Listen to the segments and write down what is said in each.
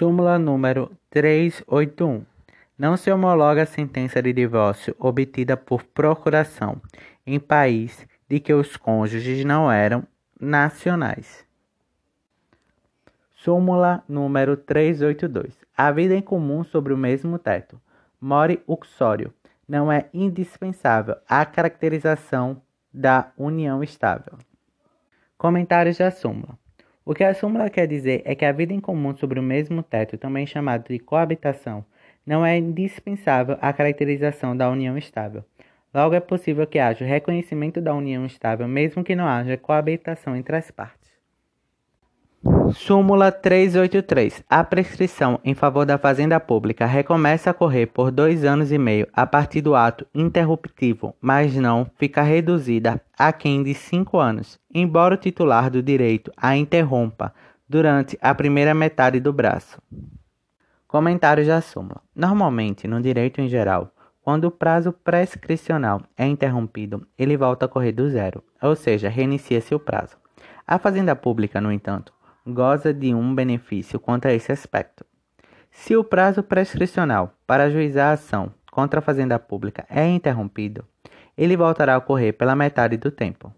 Súmula número 381. Não se homologa a sentença de divórcio obtida por procuração em país de que os cônjuges não eram nacionais. Súmula número 382. A vida em comum sobre o mesmo teto. More uxório. Não é indispensável a caracterização da união estável. Comentários da súmula. O que a súmula quer dizer é que a vida em comum sobre o mesmo teto, também chamado de coabitação, não é indispensável à caracterização da união estável. Logo, é possível que haja reconhecimento da união estável, mesmo que não haja coabitação entre as partes. Súmula 383. A prescrição em favor da fazenda pública recomeça a correr por dois anos e meio a partir do ato interruptivo, mas não fica reduzida a quem de cinco anos, embora o titular do direito a interrompa durante a primeira metade do braço. Comentários da súmula. Normalmente, no direito em geral, quando o prazo prescricional é interrompido, ele volta a correr do zero, ou seja, reinicia-se o prazo. A fazenda pública, no entanto, goza de um benefício quanto a esse aspecto. Se o prazo prescricional para ajuizar a ação contra a fazenda pública é interrompido, ele voltará a ocorrer pela metade do tempo.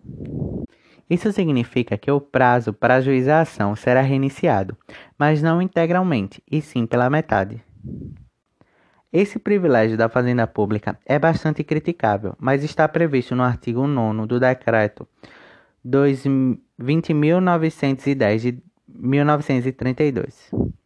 Isso significa que o prazo para ajuizar a ação será reiniciado, mas não integralmente, e sim pela metade. Esse privilégio da fazenda pública é bastante criticável, mas está previsto no artigo 9 do Decreto 20.910 de 1932.